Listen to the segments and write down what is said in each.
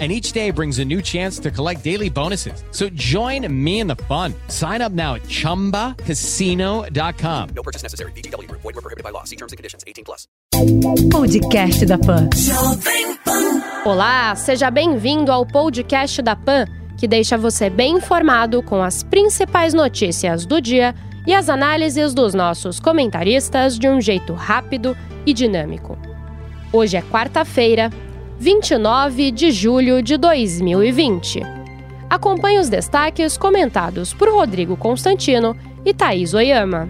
And each day brings a new chance to collect daily bonuses. So join me in the fun. Sign up now at chumbacasino.com. No purchase necessary. BGW. Void were prohibited by law. See terms and conditions. 18 plus. Podcast da Pan. Olá, seja bem-vindo ao podcast da Pan, que deixa você bem informado com as principais notícias do dia e as análises dos nossos comentaristas de um jeito rápido e dinâmico. Hoje é quarta-feira, 29 de julho de 2020. Acompanhe os destaques comentados por Rodrigo Constantino e Thaís Oyama.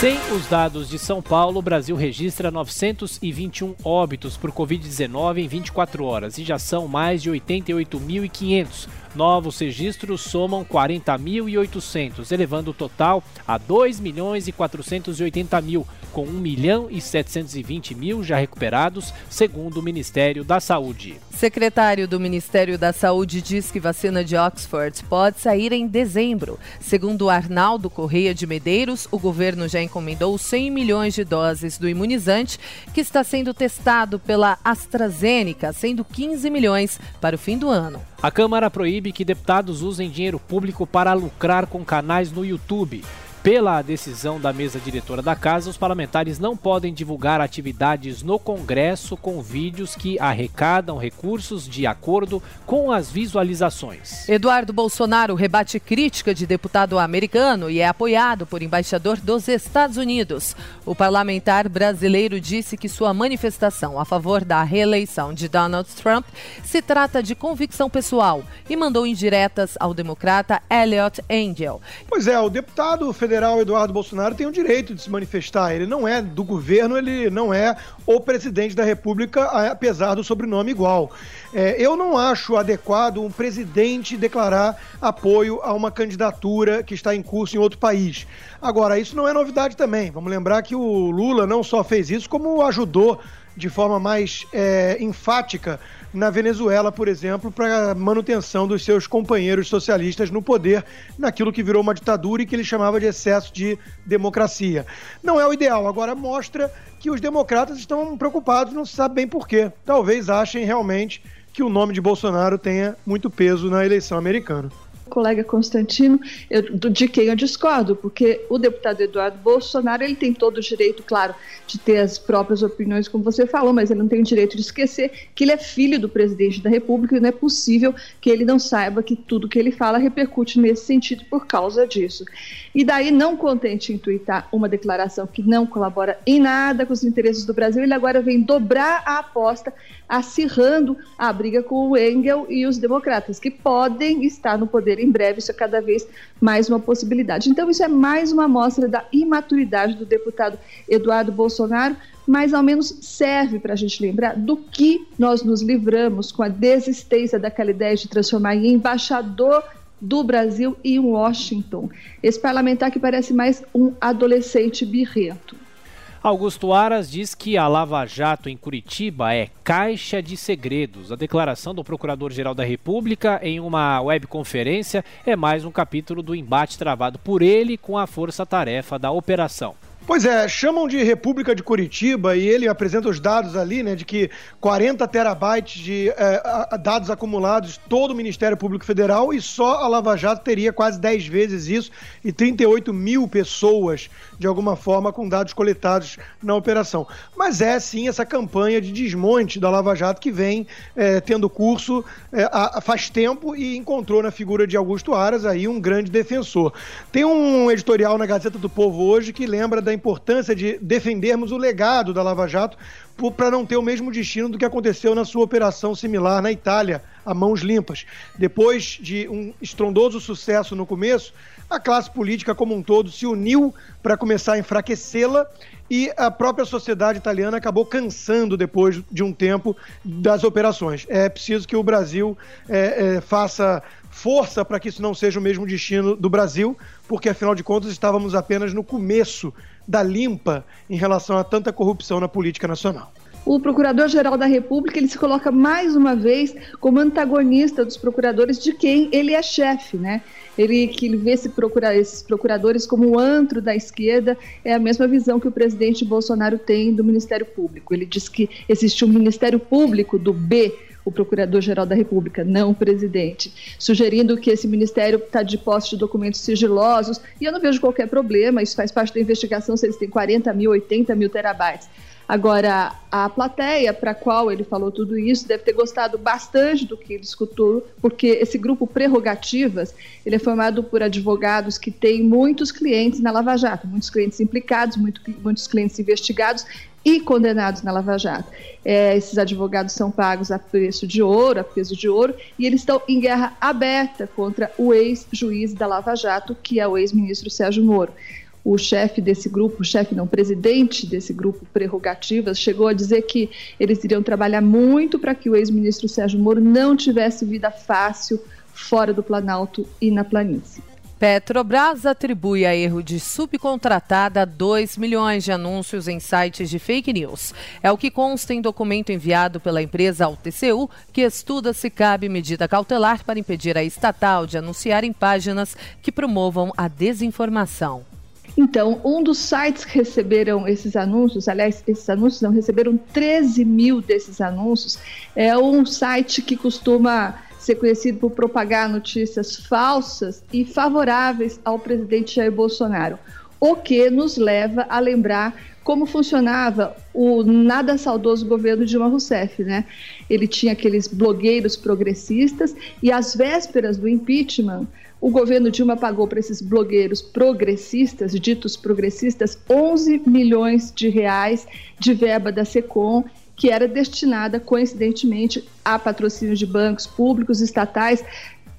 Sem os dados de São Paulo, o Brasil registra 921 óbitos por Covid-19 em 24 horas e já são mais de 88.500. Novos registros somam 40.800, elevando o total a 2 milhões e 480 mil, com 1 milhão e 720 mil já recuperados, segundo o Ministério da Saúde. Secretário do Ministério da Saúde diz que vacina de Oxford pode sair em dezembro. Segundo Arnaldo Correia de Medeiros, o governo já encomendou 100 milhões de doses do imunizante, que está sendo testado pela AstraZeneca, sendo 15 milhões para o fim do ano. A Câmara proíbe que deputados usem dinheiro público para lucrar com canais no YouTube. Pela decisão da mesa diretora da casa, os parlamentares não podem divulgar atividades no Congresso com vídeos que arrecadam recursos de acordo com as visualizações. Eduardo Bolsonaro rebate crítica de deputado americano e é apoiado por embaixador dos Estados Unidos. O parlamentar brasileiro disse que sua manifestação a favor da reeleição de Donald Trump se trata de convicção pessoal e mandou indiretas ao democrata Elliot Angel. Pois é, o deputado federal Eduardo Bolsonaro tem o direito de se manifestar. Ele não é do governo, ele não é o presidente da República, apesar do sobrenome igual. É, eu não acho adequado um presidente declarar apoio a uma candidatura que está em curso em outro país. Agora, isso não é novidade também. Vamos lembrar que o Lula não só fez isso, como ajudou de forma mais é, enfática na Venezuela, por exemplo, para manutenção dos seus companheiros socialistas no poder, naquilo que virou uma ditadura e que ele chamava de excesso de democracia. Não é o ideal, agora mostra que os democratas estão preocupados, não se sabe bem por quê. Talvez achem realmente que o nome de Bolsonaro tenha muito peso na eleição americana colega Constantino, eu, de quem eu discordo, porque o deputado Eduardo Bolsonaro ele tem todo o direito, claro, de ter as próprias opiniões, como você falou, mas ele não tem o direito de esquecer que ele é filho do presidente da República e não é possível que ele não saiba que tudo que ele fala repercute nesse sentido por causa disso. E daí, não contente em tuitar uma declaração que não colabora em nada com os interesses do Brasil, ele agora vem dobrar a aposta, acirrando a briga com o Engel e os democratas, que podem estar no poder em breve, isso é cada vez mais uma possibilidade. Então, isso é mais uma amostra da imaturidade do deputado Eduardo Bolsonaro, mas ao menos serve para a gente lembrar do que nós nos livramos com a desistência daquela ideia de transformar em embaixador do Brasil em Washington. Esse parlamentar que parece mais um adolescente birrento. Augusto Aras diz que a Lava Jato em Curitiba é caixa de segredos. A declaração do Procurador-Geral da República em uma webconferência é mais um capítulo do embate travado por ele com a força-tarefa da operação. Pois é, chamam de República de Curitiba e ele apresenta os dados ali, né, de que 40 terabytes de é, dados acumulados todo o Ministério Público Federal e só a Lava Jato teria quase 10 vezes isso e 38 mil pessoas, de alguma forma, com dados coletados na operação. Mas é sim essa campanha de desmonte da Lava Jato que vem é, tendo curso é, faz tempo e encontrou na figura de Augusto Aras aí um grande defensor. Tem um editorial na Gazeta do Povo hoje que lembra da importância de defendermos o legado da Lava Jato para não ter o mesmo destino do que aconteceu na sua operação similar na Itália, a mãos limpas. Depois de um estrondoso sucesso no começo, a classe política como um todo se uniu para começar a enfraquecê-la e a própria sociedade italiana acabou cansando depois de um tempo das operações. É preciso que o Brasil é, é, faça força para que isso não seja o mesmo destino do Brasil, porque afinal de contas estávamos apenas no começo da limpa em relação a tanta corrupção na política nacional o Procurador-Geral da República ele se coloca mais uma vez como antagonista dos procuradores de quem ele é chefe, né? Ele que ele vê esse procura, esses procuradores como o antro da esquerda, é a mesma visão que o presidente Bolsonaro tem do Ministério Público. Ele diz que existe um Ministério Público do B, o Procurador-Geral da República, não o presidente, sugerindo que esse ministério está de posse de documentos sigilosos, e eu não vejo qualquer problema, isso faz parte da investigação se eles têm 40 mil, 80 mil terabytes. Agora, a plateia para a qual ele falou tudo isso deve ter gostado bastante do que ele escutou, porque esse grupo Prerrogativas, ele é formado por advogados que têm muitos clientes na Lava Jato, muitos clientes implicados, muito, muitos clientes investigados e condenados na Lava Jato. É, esses advogados são pagos a preço de ouro, a peso de ouro, e eles estão em guerra aberta contra o ex-juiz da Lava Jato, que é o ex-ministro Sérgio Moro o chefe desse grupo, o chefe não, o presidente desse grupo Prerrogativas, chegou a dizer que eles iriam trabalhar muito para que o ex-ministro Sérgio Moro não tivesse vida fácil fora do Planalto e na planície. Petrobras atribui a erro de subcontratada 2 milhões de anúncios em sites de fake news. É o que consta em documento enviado pela empresa ao TCU, que estuda se cabe medida cautelar para impedir a estatal de anunciar em páginas que promovam a desinformação. Então, um dos sites que receberam esses anúncios, aliás, esses anúncios não receberam 13 mil desses anúncios, é um site que costuma ser conhecido por propagar notícias falsas e favoráveis ao presidente Jair Bolsonaro. O que nos leva a lembrar como funcionava o nada saudoso governo Dilma Rousseff, né? Ele tinha aqueles blogueiros progressistas e às vésperas do impeachment, o governo Dilma pagou para esses blogueiros progressistas, ditos progressistas, 11 milhões de reais de verba da SECOM, que era destinada, coincidentemente, a patrocínios de bancos públicos, estatais,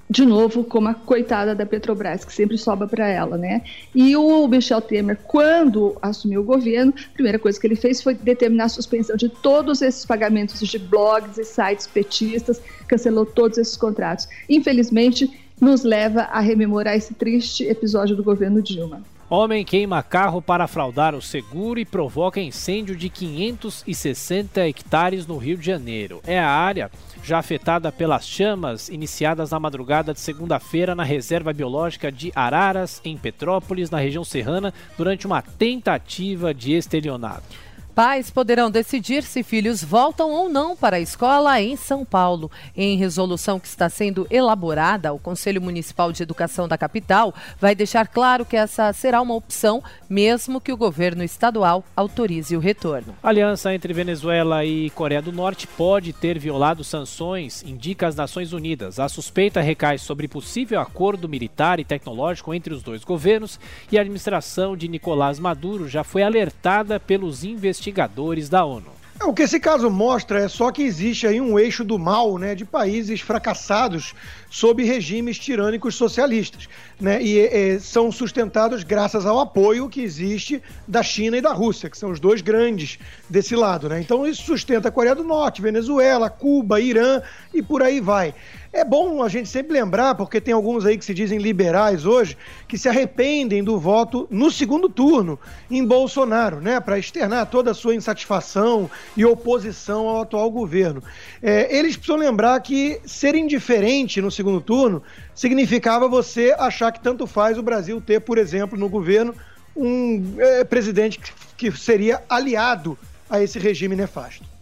de novo, como a coitada da Petrobras, que sempre sobra para ela, né? E o Michel Temer, quando assumiu o governo, a primeira coisa que ele fez foi determinar a suspensão de todos esses pagamentos de blogs e sites petistas, cancelou todos esses contratos. Infelizmente, nos leva a rememorar esse triste episódio do governo Dilma. Homem queima carro para fraudar o seguro e provoca incêndio de 560 hectares no Rio de Janeiro. É a área já afetada pelas chamas iniciadas na madrugada de segunda-feira na reserva biológica de Araras, em Petrópolis, na região serrana, durante uma tentativa de estelionato. Pais poderão decidir se filhos voltam ou não para a escola em São Paulo. Em resolução que está sendo elaborada, o Conselho Municipal de Educação da capital vai deixar claro que essa será uma opção, mesmo que o governo estadual autorize o retorno. A aliança entre Venezuela e Coreia do Norte pode ter violado sanções, indica as Nações Unidas. A suspeita recai sobre possível acordo militar e tecnológico entre os dois governos e a administração de Nicolás Maduro já foi alertada pelos investigadores investigadores da ONU. É, o que esse caso mostra é só que existe aí um eixo do mal, né, de países fracassados sob regimes tirânicos socialistas, né, e, e são sustentados graças ao apoio que existe da China e da Rússia, que são os dois grandes desse lado, né. Então isso sustenta a Coreia do Norte, Venezuela, Cuba, Irã e por aí vai. É bom a gente sempre lembrar, porque tem alguns aí que se dizem liberais hoje, que se arrependem do voto no segundo turno em Bolsonaro, né, para externar toda a sua insatisfação e oposição ao atual governo. É, eles precisam lembrar que ser indiferente no segundo turno significava você achar que tanto faz o Brasil ter, por exemplo, no governo, um é, presidente que seria aliado a esse regime nefasto.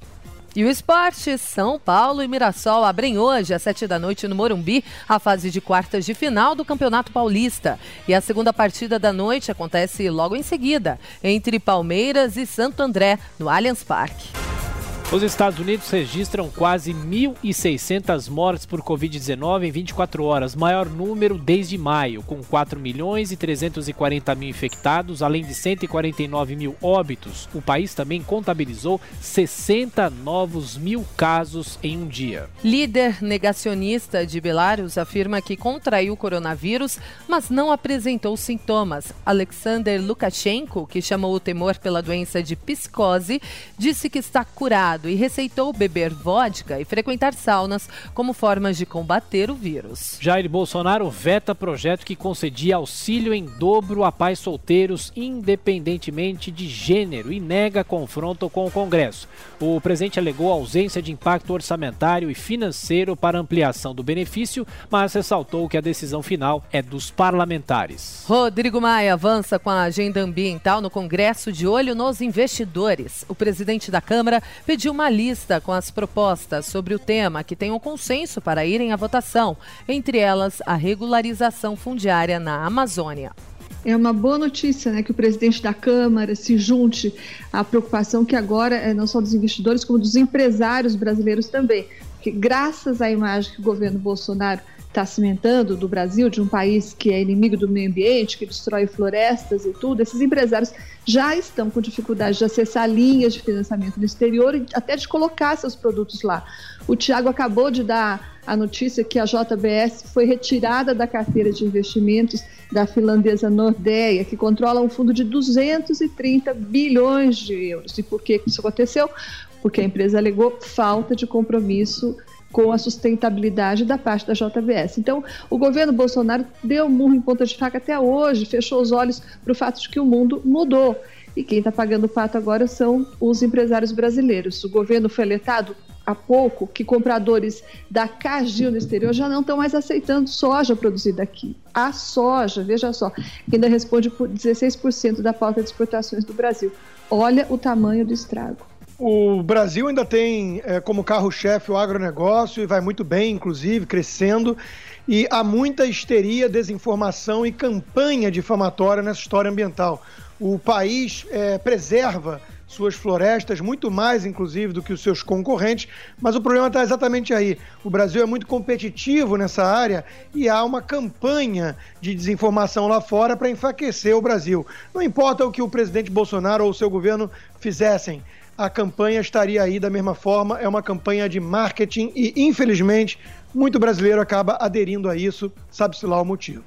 E o esporte, São Paulo e Mirassol abrem hoje, às sete da noite, no Morumbi, a fase de quartas de final do Campeonato Paulista. E a segunda partida da noite acontece logo em seguida, entre Palmeiras e Santo André, no Allianz Parque. Os Estados Unidos registram quase 1.600 mortes por Covid-19 em 24 horas, maior número desde maio, com 4 milhões e 340 mil infectados, além de 149 mil óbitos. O país também contabilizou 60 novos mil casos em um dia. Líder negacionista de Belarus afirma que contraiu o coronavírus, mas não apresentou sintomas. Alexander Lukashenko, que chamou o temor pela doença de psicose, disse que está curado e receitou beber vodka e frequentar saunas como formas de combater o vírus. Jair Bolsonaro veta projeto que concedia auxílio em dobro a pais solteiros, independentemente de gênero, e nega confronto com o Congresso. O presidente alegou ausência de impacto orçamentário e financeiro para ampliação do benefício, mas ressaltou que a decisão final é dos parlamentares. Rodrigo Maia avança com a agenda ambiental no Congresso de olho nos investidores. O presidente da Câmara pediu uma lista com as propostas sobre o tema que tenham consenso para irem à votação, entre elas a regularização fundiária na Amazônia. É uma boa notícia né, que o presidente da Câmara se junte à preocupação que agora é não só dos investidores, como dos empresários brasileiros também. Porque graças à imagem que o governo Bolsonaro está cimentando do Brasil, de um país que é inimigo do meio ambiente, que destrói florestas e tudo, esses empresários já estão com dificuldade de acessar linhas de financiamento no exterior e até de colocar seus produtos lá. O Tiago acabou de dar a notícia que a JBS foi retirada da carteira de investimentos da finlandesa Nordea, que controla um fundo de 230 bilhões de euros. E por que isso aconteceu? Porque a empresa alegou falta de compromisso com a sustentabilidade da parte da JBS. Então, o governo Bolsonaro deu murro em ponta de faca até hoje, fechou os olhos para o fato de que o mundo mudou. E quem está pagando o pato agora são os empresários brasileiros. O governo foi alertado há pouco que compradores da Cargill no exterior já não estão mais aceitando soja produzida aqui. A soja, veja só, ainda responde por 16% da pauta de exportações do Brasil. Olha o tamanho do estrago. O Brasil ainda tem é, como carro-chefe o agronegócio e vai muito bem, inclusive, crescendo. E há muita histeria, desinformação e campanha difamatória nessa história ambiental. O país é, preserva suas florestas, muito mais, inclusive, do que os seus concorrentes, mas o problema está exatamente aí. O Brasil é muito competitivo nessa área e há uma campanha de desinformação lá fora para enfraquecer o Brasil. Não importa o que o presidente Bolsonaro ou o seu governo fizessem, a campanha estaria aí da mesma forma. É uma campanha de marketing e, infelizmente, muito brasileiro acaba aderindo a isso, sabe-se lá o motivo.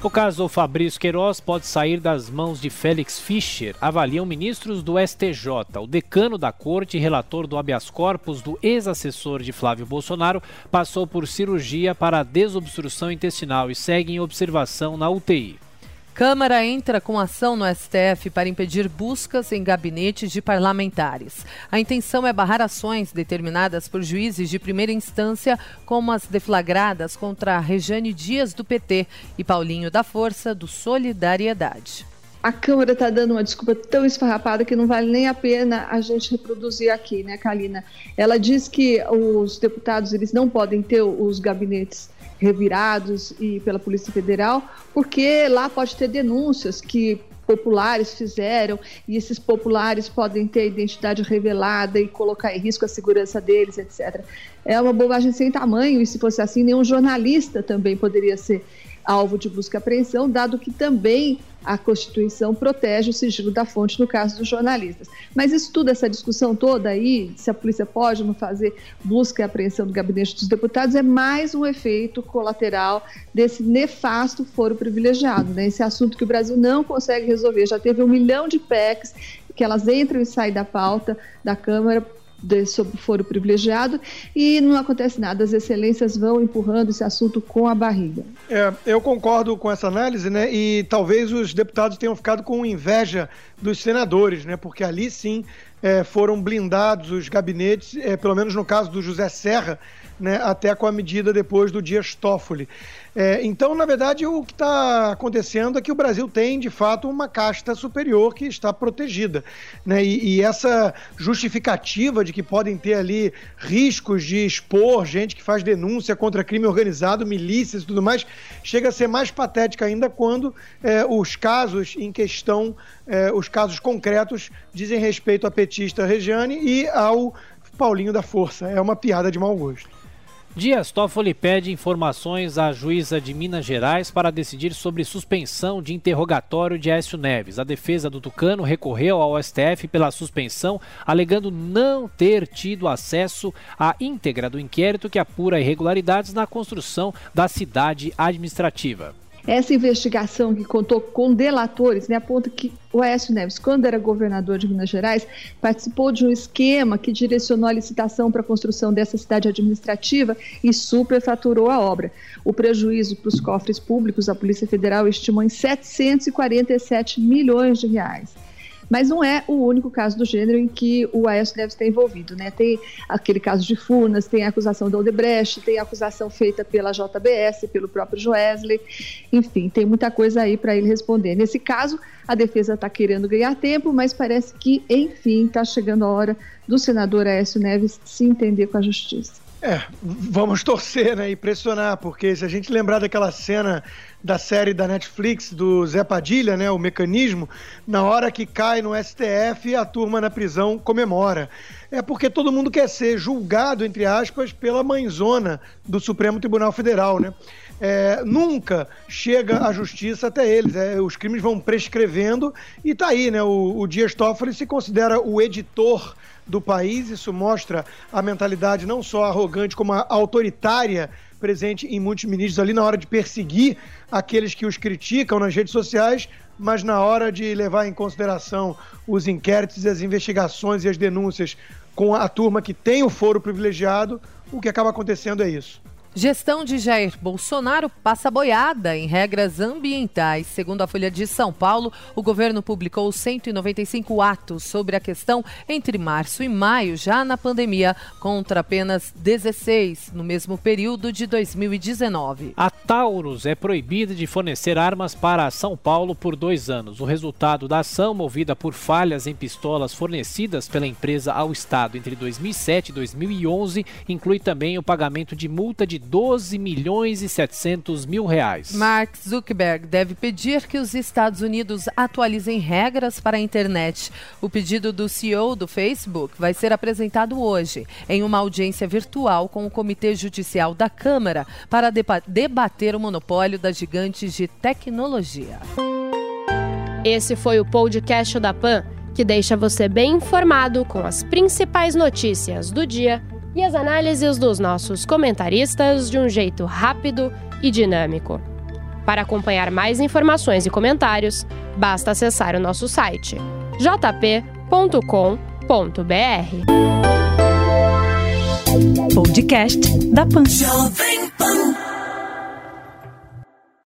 O caso Fabrício Queiroz pode sair das mãos de Félix Fischer, avaliam ministros do STJ. O decano da corte e relator do habeas corpus do ex-assessor de Flávio Bolsonaro passou por cirurgia para desobstrução intestinal e segue em observação na UTI. Câmara entra com ação no STF para impedir buscas em gabinetes de parlamentares. A intenção é barrar ações determinadas por juízes de primeira instância, como as deflagradas contra Rejane Dias do PT e Paulinho da Força do Solidariedade. A Câmara está dando uma desculpa tão esfarrapada que não vale nem a pena a gente reproduzir aqui, né, Kalina? Ela diz que os deputados eles não podem ter os gabinetes revirados e pela Polícia Federal, porque lá pode ter denúncias que populares fizeram e esses populares podem ter identidade revelada e colocar em risco a segurança deles, etc. É uma bobagem sem tamanho e se fosse assim, nenhum jornalista também poderia ser alvo de busca e apreensão, dado que também a Constituição protege o sigilo da fonte no caso dos jornalistas. Mas isso tudo, essa discussão toda aí, se a polícia pode ou não fazer busca e apreensão do gabinete dos deputados, é mais um efeito colateral desse nefasto foro privilegiado, né? Esse assunto que o Brasil não consegue resolver. Já teve um milhão de PECs que elas entram e saem da pauta da Câmara de, sobre foro privilegiado e não acontece nada, as excelências vão empurrando esse assunto com a barriga. É, eu concordo com essa análise, né? E talvez os deputados tenham ficado com inveja dos senadores, né? Porque ali sim é, foram blindados os gabinetes, é, pelo menos no caso do José Serra, né? Até com a medida depois do Dias Toffoli. É, então, na verdade, o que está acontecendo é que o Brasil tem, de fato, uma casta superior que está protegida. Né? E, e, essa justificativa de que podem ter ali riscos de expor gente que faz denúncia contra crime organizado, milícias e tudo mais, chega a ser mais patética ainda quando é, os casos em questão, é, os casos concretos, dizem respeito à petista Regiane e ao Paulinho da Força. É uma piada de mau gosto. Dias Toffoli pede informações à juíza de Minas Gerais para decidir sobre suspensão de interrogatório de Écio Neves. A defesa do Tucano recorreu ao STF pela suspensão, alegando não ter tido acesso à íntegra do inquérito que apura irregularidades na construção da cidade administrativa. Essa investigação que contou com delatores, né, aponta que o Aécio Neves, quando era governador de Minas Gerais, participou de um esquema que direcionou a licitação para a construção dessa cidade administrativa e superfaturou a obra. O prejuízo para os cofres públicos, a Polícia Federal estimou em 747 milhões de reais. Mas não é o único caso do gênero em que o Aécio deve estar envolvido, né? Tem aquele caso de Furnas, tem a acusação da Odebrecht, tem a acusação feita pela JBS, pelo próprio Joesley, enfim, tem muita coisa aí para ele responder. Nesse caso, a defesa está querendo ganhar tempo, mas parece que, enfim, está chegando a hora do senador Aécio Neves se entender com a justiça. É, vamos torcer, né, e pressionar, porque se a gente lembrar daquela cena da série da Netflix do Zé Padilha, né, o mecanismo, na hora que cai no STF, a turma na prisão comemora. É porque todo mundo quer ser julgado, entre aspas, pela mãezona do Supremo Tribunal Federal, né? É, nunca chega a justiça até eles. É, os crimes vão prescrevendo e tá aí, né? O, o Dias Toffoli se considera o editor do país. Isso mostra a mentalidade não só arrogante, como autoritária presente em muitos ministros ali na hora de perseguir aqueles que os criticam nas redes sociais, mas na hora de levar em consideração os inquéritos e as investigações e as denúncias com a turma que tem o foro privilegiado, o que acaba acontecendo é isso. Gestão de Jair Bolsonaro passa boiada em regras ambientais. Segundo a Folha de São Paulo, o governo publicou 195 atos sobre a questão entre março e maio, já na pandemia, contra apenas 16 no mesmo período de 2019. A Taurus é proibida de fornecer armas para São Paulo por dois anos. O resultado da ação, movida por falhas em pistolas fornecidas pela empresa ao Estado entre 2007 e 2011, inclui também o pagamento de multa de 12 milhões e 700 mil reais. Mark Zuckerberg deve pedir que os Estados Unidos atualizem regras para a internet. O pedido do CEO do Facebook vai ser apresentado hoje em uma audiência virtual com o Comitê Judicial da Câmara para debater o monopólio das gigantes de tecnologia. Esse foi o podcast da PAN, que deixa você bem informado com as principais notícias do dia e as análises dos nossos comentaristas de um jeito rápido e dinâmico. Para acompanhar mais informações e comentários, basta acessar o nosso site jp.com.br. Podcast da Pan.